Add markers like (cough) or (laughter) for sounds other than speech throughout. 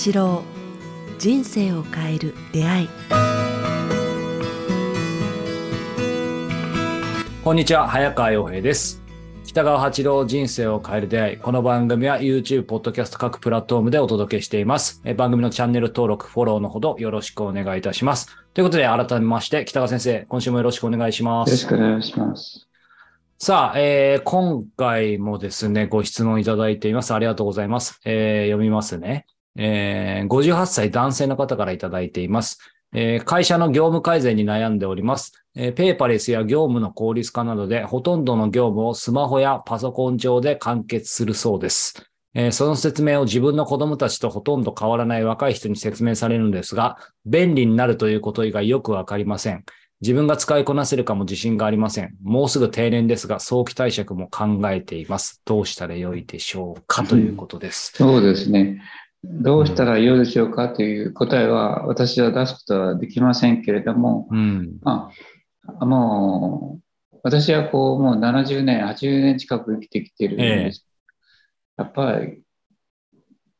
八郎人生を変える出会いこんにちは、早川洋平です。北川八郎人生を変える出会い。この番組は YouTube、ポッドキャスト各プラットフォームでお届けしています。え番組のチャンネル登録、フォローのほどよろしくお願いいたします。ということで、改めまして、北川先生、今週もよろしくお願いします。よろしくお願いします。さあ、えー今回もですね、ご質問いただいています。ありがとうございます。えー読みますね。えー58歳男性の方からいただいています。えー会社の業務改善に悩んでおります。えーペーパレスや業務の効率化などで、ほとんどの業務をスマホやパソコン上で完結するそうです。えーその説明を自分の子供たちとほとんど変わらない若い人に説明されるんですが、便利になるということ以外よくわかりません。自分が使いこなせるかも自信がありません。もうすぐ定年ですが、早期退職も考えています。どうしたらよいでしょうかということです。そうですね。どうしたらよいでしょうかという答えは私は出すことはできませんけれども、うん。まあ、もう、私はこう、もう70年、80年近く生きてきてるんです。やっぱり、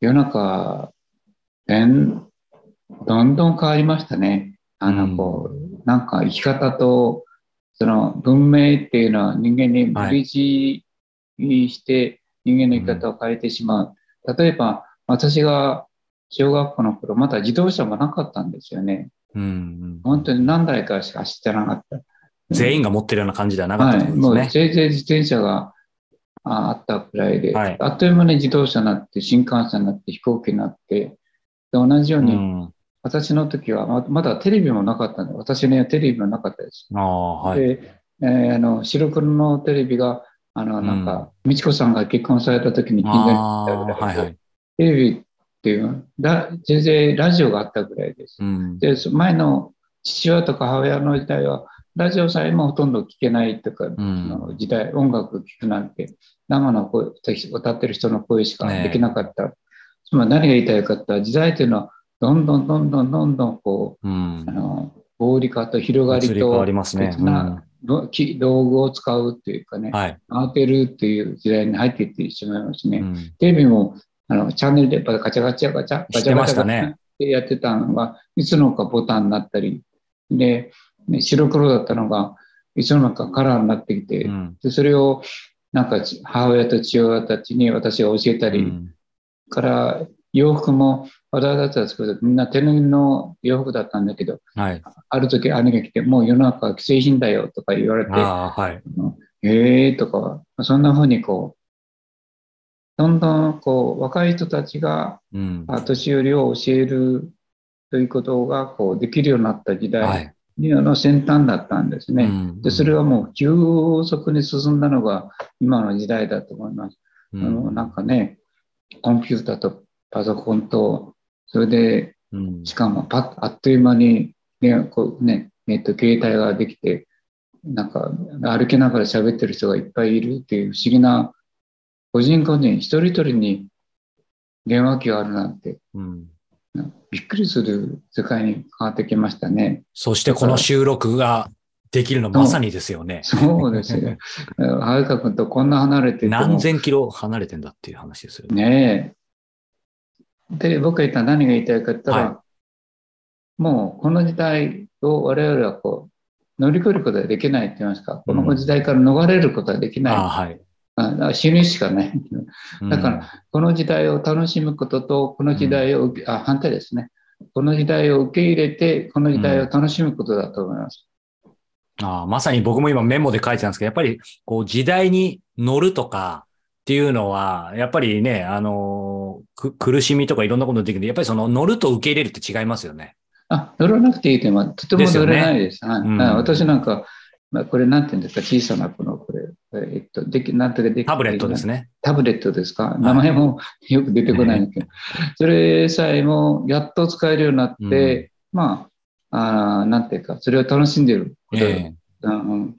世の中、変どんどん変わりましたね。あの、こう、なんか生き方と、その文明っていうのは人間に無理強いして人間の生き方を変えてしまう。例えば、私が小学校の頃、まだ自動車もなかったんですよね。うんうん、本当に何台かしか走ってなかった。全員が持ってるような感じではなかったですね。せいぜい自転車がああったくらいで、はいあっという間に自動車になって、新幹線になって、飛行機になって、で同じように、うん、私の時はままだテレビもなかったんで、私にはテレビもなかったです。ああ、はい。で、えーあの白黒のテレビが、あの、なんか、美智子さんが結婚された時に近所に来たぐらいで、はいはい。テレビっていうラ、全然ラジオがあったぐらいです。うん。で、そ前の父親とか母親の時代は、ラジオさえもほとんど聞けないとか、の時代、音楽聞くなんて、生の声、歌ってる人の声しかできなかった。つまり何が言いたいかって時代というのは、どんどんどんどんどんどんこうんう、あ。の、合理化と広がりと。別などき道具を使うっていうかねうん、はい。当てるっていう時代に入っていってしまいますね。うんテレビもあのチャンネルでやっぱガチャガチャガチャ、ガチャガチャってやってたのが、いつのかボタンになったり、で、ね白黒だったのが、いつの間にかカラーになってきて、うんでそれをなんかち母親と父親たちに私が教えたり、うんから洋服も私たちは作るとみんな手縫いの洋服だったんだけど、はい。ある時兄が来て、もう世の中は既製品だよとか言われて、はい。ええとか、そんな風にこう、どんどんこう若い人たちがう年寄りを教えるということがこうできるようになった時は代い。の先端だったんですね。うんでそれはもう急速に進んだのが今の時代だと思います。うんあのなんかね、コンピューターとパソコンと、それでうんしかもパッあっという間に、ね、こうね、えっと、携帯ができて、なんか歩きながら喋ってる人がいっぱいいるっていう不思議な、個人個人一人一人に電話機があるなんて、うんびっくりする世界に変わってきましたね。そしてこの収録ができるのまさにですよね。そうですよ。早川君とこんな離れて何千キロ離れてんだっていう話ですよね。ねえ。で、僕が言ったら何が言いたいかって言ったら、はもうこの時代を我々はこう乗り越えることはできないって言いますか、この時代から逃れることはできない。ああ、はい。あ死ぬしかない。うんだから、この時代を楽しむことと、この時代を受け、あ、反対ですね。この時代を受け入れて、この時代を楽しむことだと思います。ああまさに僕も今メモで書いてたんですけど、やっぱりこう時代に乗るとかっていうのは、やっぱりね、あのく苦しみとかいろんなことできるけど、やっぱりその乗ると受け入れるって違いますよね。あ、乗らなくていいというのはとても乗れないです。はいうんはい私なんか、まあ、これなんていうんですか、小さなこの、これ、えっと、でき、なんとかできタブレットですね。タブレットですか？名前もよく出てこないんだけど、それさえもやっと使えるようになって、まあ、あーなんていうか、それを楽しんでること。だ、え。うん。うん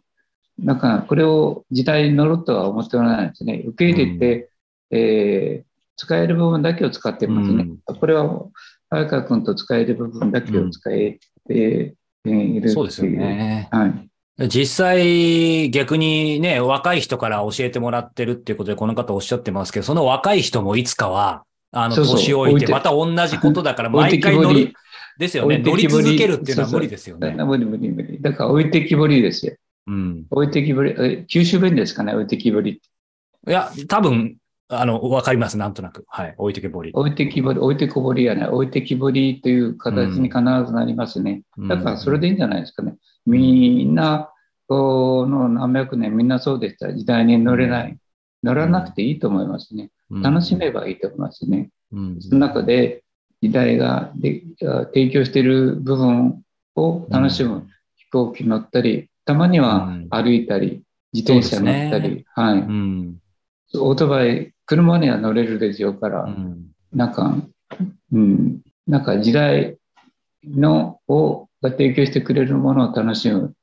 だから、これを時代に乗るとは思っておらないですね。受け入れて、えー使える部分だけを使ってますね。これは、早川君と使える部分だけを使えているっていう。そうですよね。はい。実際、逆にね、若い人から教えてもらってるっていうことで、この方おっしゃってますけど、その若い人もいつかは、あの、年老いて、また同じことだから、毎回乗る。ですよね。乗り続けるっていうのは無理ですよね。無理無理無理。だから置いてきぼりですよ。うん。置いてきぼり、え九州弁ですかね、置いてきぼり。いや、多分、あの、わかります、なんとなく。はい。置いてけぼり。置いてきぼり、置いてこぼりやね、置いてきぼりという形に必ずなりますね。だからそれでいいんじゃないですかね。みんな、この何百年みんなそうでした。時代に乗れない。乗らなくていいと思いますね。うん楽しめばいいと思いますね。うんその中で時代がで提供している部分を楽しむ。飛行機乗ったり、たまには歩いたり、自転車乗ったり、はい。うん。オートバイ、車には乗れるでしょうから、うんなんか、うん、なんか時代のをが提供してくれるものを楽しむ。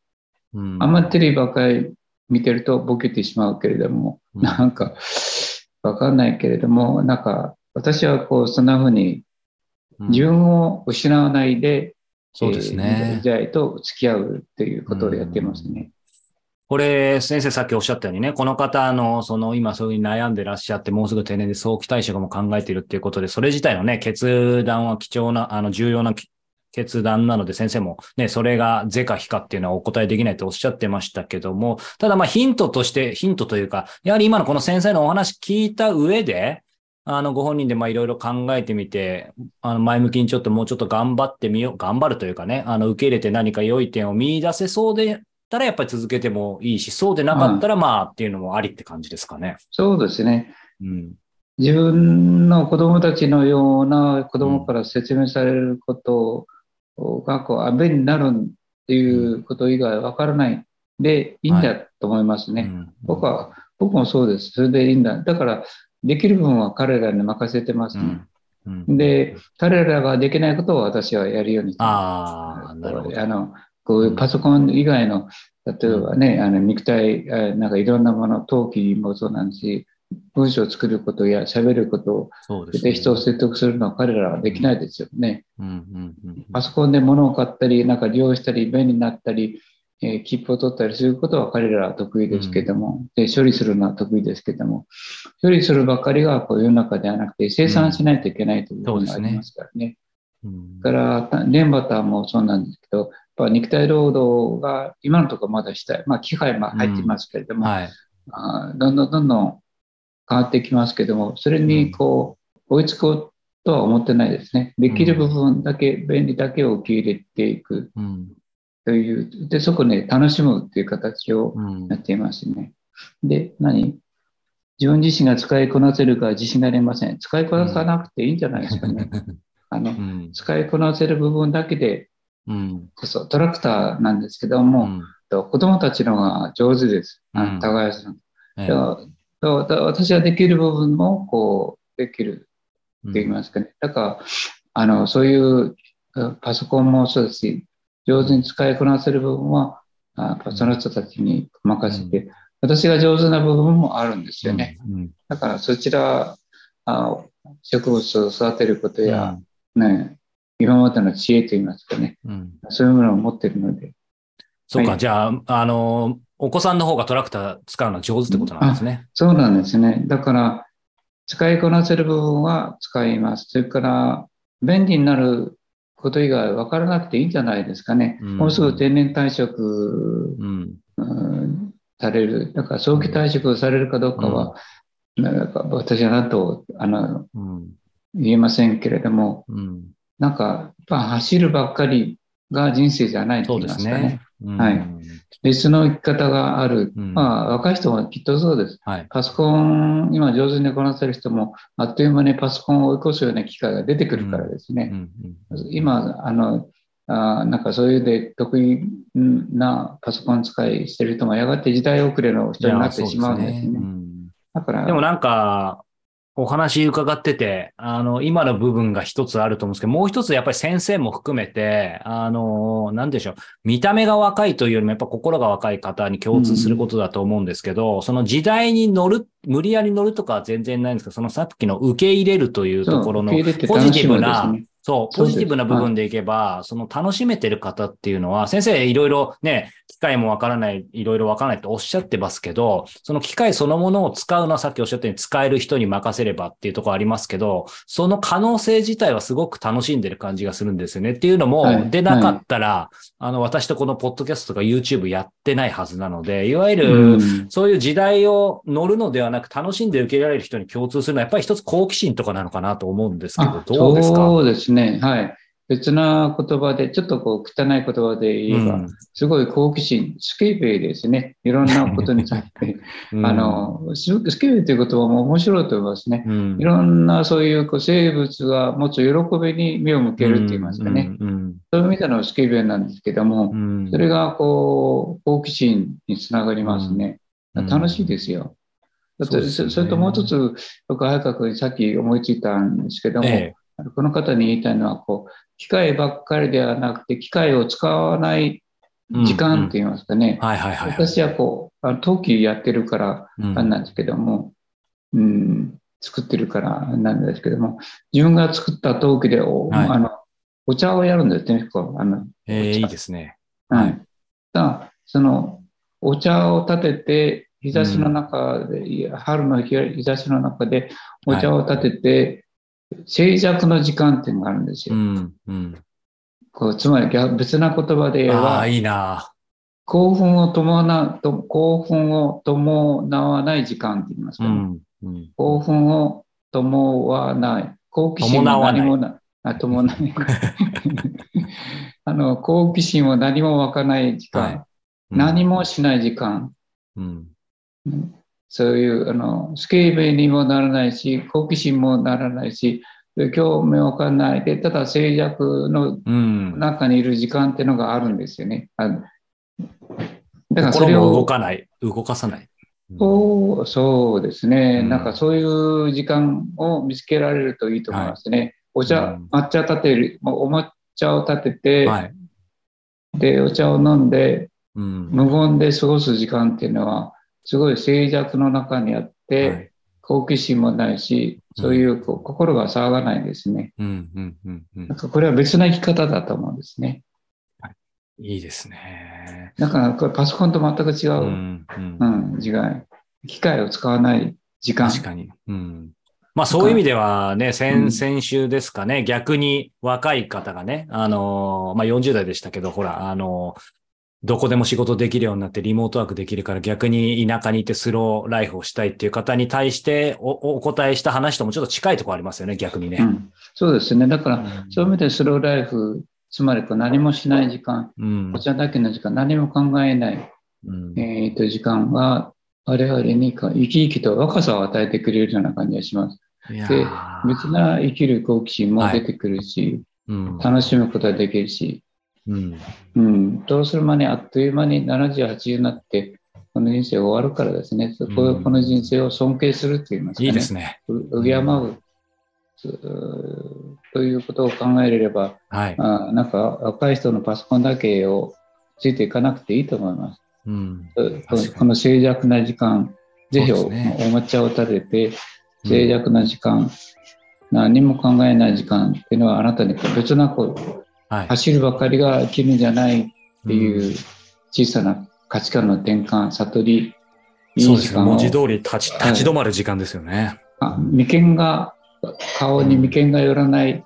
うんあんまりテレビばっかり見てるとボケてしまうけれども、うんなんか、わかんないけれども、なんか、私はこう、そんな風にうん自分を失わないで、そうですえーね時。代と付き合うっていうことをやってますね。これ、先生さっきおっしゃったようにね、この方の、その今そういう悩んでらっしゃって、もうすぐ定年で早期退職も考えているっていうことで、それ自体のね、決断は貴重な、あの、重要な決断なので、先生もね、それが是か非かっていうのはお答えできないとおっしゃってましたけども、ただまあヒントとして、ヒントというか、やはり今のこの先生のお話聞いた上で、あの、ご本人でまあいろいろ考えてみて、あの、前向きにちょっともうちょっと頑張ってみよう、頑張るというかね、あの、受け入れて何か良い点を見出せそうでたらやっぱり続けてもいいし、そうでなかったらまあっていうのもありって感じですかね。そうですね。うん。自分の子供たちのような子供から説明されることがこう、あ、便利になるっていうこと以外わからないでいいんだと思いますね。うん僕は、僕もそうです。それでいいんだ。だから、できる分は彼らに任せてますね。うんうんで、彼らができないことを私はやるようにあ、なるほど。あの、こういうパソコン以外の、例えばね、あの肉体、あなんかいろんなもの、陶器もそうなんですし、文章を作ることや喋ることを、で人を説得するのは彼らはできないですよね。うんうんうんパソコンで物を買ったり、なんか利用したり、便利になったり、えー切符を取ったりすることは彼らは得意ですけども、で処理するのは得意ですけども、処理するばかりがこう世の中ではなくて、生産しないといけないというそうですねのがありますからね。うん。だから、レンバターもそうなんですけど、ぱ肉体労働が今のところまだしたい。まあ、機械も入ってますけれども、はい。あーどんどんどんどん変わってきますけども、それにこう、追いつこうとは思ってないですね。できる部分だけ、便利だけを受け入れていくうんという、で、そこね、楽しむっていう形をうんやっていますね。で、何？自分自身が使いこなせるか自信がありません。使いこなさなくていいんじゃないですかね。あの (laughs) う、ん使いこなせる部分だけでうんこそ、トラクターなんですけども、うん。と子供たちの方が上手です。あうん。の高橋さん。ええ。だからだ私はできる部分も、こう、できるって言いますかね。だから、あの、そういうあパソコンもそうですし、上手に使いこなせる部分は、あその人たちに任せて、私が上手な部分もあるんですよね。うん。だから、そちら、あ植物を育てることや、ね、今までの知恵といいますかね、うんそういうものを持ってるので、そうか、はいじゃあ、あの、お子さんの方がトラクター使うのは上手ってことなんですね。そうなんですね。だから、使いこなせる部分は使います。それから、便利になること以外分からなくていいんじゃないですかね。うんもうすぐ定年退職、うん。うんされる。だから、早期退職されるかどうかは、なんか私はなんとあのうん。言えませんけれども、うん。なんか、走るばっかりが人生じゃないと言いますすかね。ね。うんはい別の生き方がある。うんまあ、若い人はきっとそうです。はい。パソコン、今上手にこなせる人も、あっという間にパソコンを追い越すような機会が出てくるからですね。うんうん今、あの、あなんかそういうで得意なパソコン使いしてる人もやがて時代遅れの人になってしまうんですね。いやそううんだから、でもなんか、お話伺ってて、あの、今の部分が一つあると思うんですけど、もう一つやっぱり先生も含めて、あの、なんでしょう、見た目が若いというよりもやっぱ心が若い方に共通することだと思うんですけど、その時代に乗る、無理やり乗るとかは全然ないんですけど、そのさっきの受け入れるというところのポジティブな、ねそう、ポジティブな部分でいけば、その楽しめてる方っていうのは、先生いろいろね、機械もわからない、いろいろわからないとおっしゃってますけど、その機械そのものを使うのはさっきおっしゃったように使える人に任せればっていうところありますけど、その可能性自体はすごく楽しんでる感じがするんですよね。っていうのも、はいでなかったら、あの、私とこのポッドキャストとか YouTube やってないはずなので、いわゆる、うんそういう時代を乗るのではなく、楽しんで受けられる人に共通するのは、やっぱり一つ好奇心とかなのかなと思うんですけどあ、どうですか？そうですね。はい。別な言葉で、ちょっとこう、汚い言葉で言えば、うんすごい好奇心、スケベイですね。いろんなことについて。(laughs) うんあの、ススケベイという言葉も面白いと思いますね。うんいろんなそういうこう生物が持つ喜びに目を向けるって言いますかね。。うんそういう意味でのスケベイなんですけどもう、んそれがこう、好奇心につながりますね。うん楽しいですよ。そすよねそそれともう一つ、僕、早川君にさっき思いついたんですけども、えこの方に言いたいのはこう、機械ばっかりではなくて、機械を使わない時間って言いますかね。私はこう、陶器やってるからなんですけども、うん、作ってるからなんですけども、自分が作った陶器でお,、はい。あのお茶をやるんですね、こうあのええいいですね。はい。だそのお茶を立てて、日差しの中で、いや春の日日差しの中でお茶を立てて、静寂の時間っていうのがあるんですよ。うん。うん。こうつまり逆別な言葉で言えあばあ、、いいな。興奮を伴うと、興奮を伴わない時間って言いますかね。うん。うん。興奮を伴わない。好奇心も何もなあ伴わない。あ (laughs) の、好奇心も何も湧かない時間。はい何もしない時間。うん。うんそういう、あの、スケーベにもならないし、好奇心もならないし、で興味わかんないで、ただ静寂のうん。中にいる時間っていうのがあるんですよね。あだからそれ心も動を、かない。動かさない。うんそうそうですね、うんなんかそういう時間を見つけられるといいと思いますね。お茶、うん抹茶立てる、お抹茶を立てて、はい。で、お茶を飲んで、うん。無言で過ごす時間っていうのは、すごい静寂の中にあって、はい好奇心もないし、そういうこう心が騒がないですね。うん。うん。うん。うんなんかこれは別な生き方だと思うんですね。いいですね。だからこれパソコンと全く違うう、ん。うんうん、時間。機械を使わない時間。確かに。うん。まあそういう意味ではね、う先、ん先週ですかね、逆に若い方がね、あのー、まあ40代でしたけど、ほら、あのー、どこでも仕事できるようになってリモートワークできるから逆に田舎にいてスローライフをしたいっていう方に対しておお答えした話ともちょっと近いところありますよね、逆にね。うん、そうですね。だから、うんそういう意味でスローライフ、つまりこう何もしない時間、うんお茶だけの時間、何も考えない、うんえー、と時間は、我々に生き生きと若さを与えてくれるような感じがします。いやでー別な生きる好奇心も出てくるし、うん楽しむことができるし、うん。うん、どうする間にあっという間に70、80になって、この人生終わるからですね、そこうんこの人生を尊敬すると言いますかね。いいですね。う敬う。うということを考えれれば、はい。あなんか若い人のパソコンだけをついていかなくていいと思います。うん。この静寂な時間、ぜひお,、ね。お抹茶を立てて、静寂な時間、何も考えない時間っていうのはあなたにこう別なこうはい。走るばかりが生きるんじゃないってうんいう小さな価値観の転換、悟り、いそうですね。文字通り立ち、はい立ち止まる時間ですよね。あ眉間が、顔に眉間が寄らない。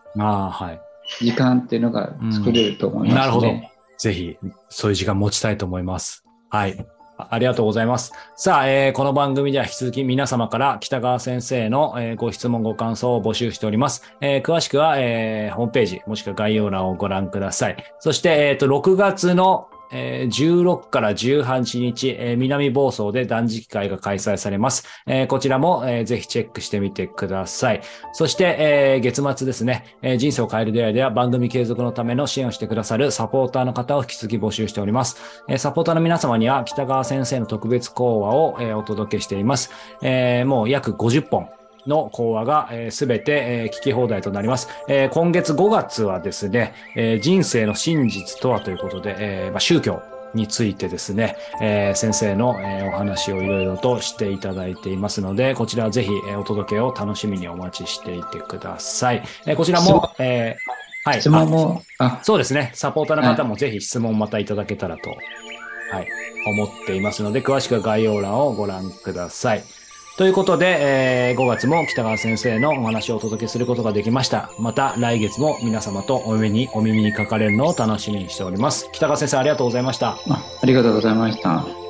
時間っていうのが作れると思います、ねなるほど。ぜひ、そういう時間持ちたいと思います。はい。ありがとうございます。さあ、えーこの番組では引き続き皆様から北川先生の、えーご質問、ご感想を募集しております。えー詳しくは、えーホームページ、もしくは概要欄をご覧ください。そして、えっ、と、6月の、え16から18日、え南房総で断食会が開催されます。えこちらも、えーぜひチェックしてみてください。そして、え月末ですね、え人生を変える出会いでは番組継続のための支援をしてくださるサポーターの方を引き続き募集しております。えサポーターの皆様には北川先生の特別講話を、えお届けしています。えもう約50本。の講話がすべ、て、えー聞き放題となります。えー今月5月はですね、えー人生の真実とはということで、えーまあ、宗教についてですね、えー先生の、えーお話をいろいろとしていただいていますので、こちらはぜひ、えーお届けを楽しみにお待ちしていてください。えーこちらも、えーはい。質問も、あそうですね。サポーターの方もぜひ質問またいただけたらと、はい、思っていますので、詳しくは概要欄をご覧ください。ということで、えー5月も北川先生のお話をお届けすることができました。また来月も皆様とお目に、お耳にかかれるのを楽しみにしております。北川先生ありがとうございました。あありがとうございました。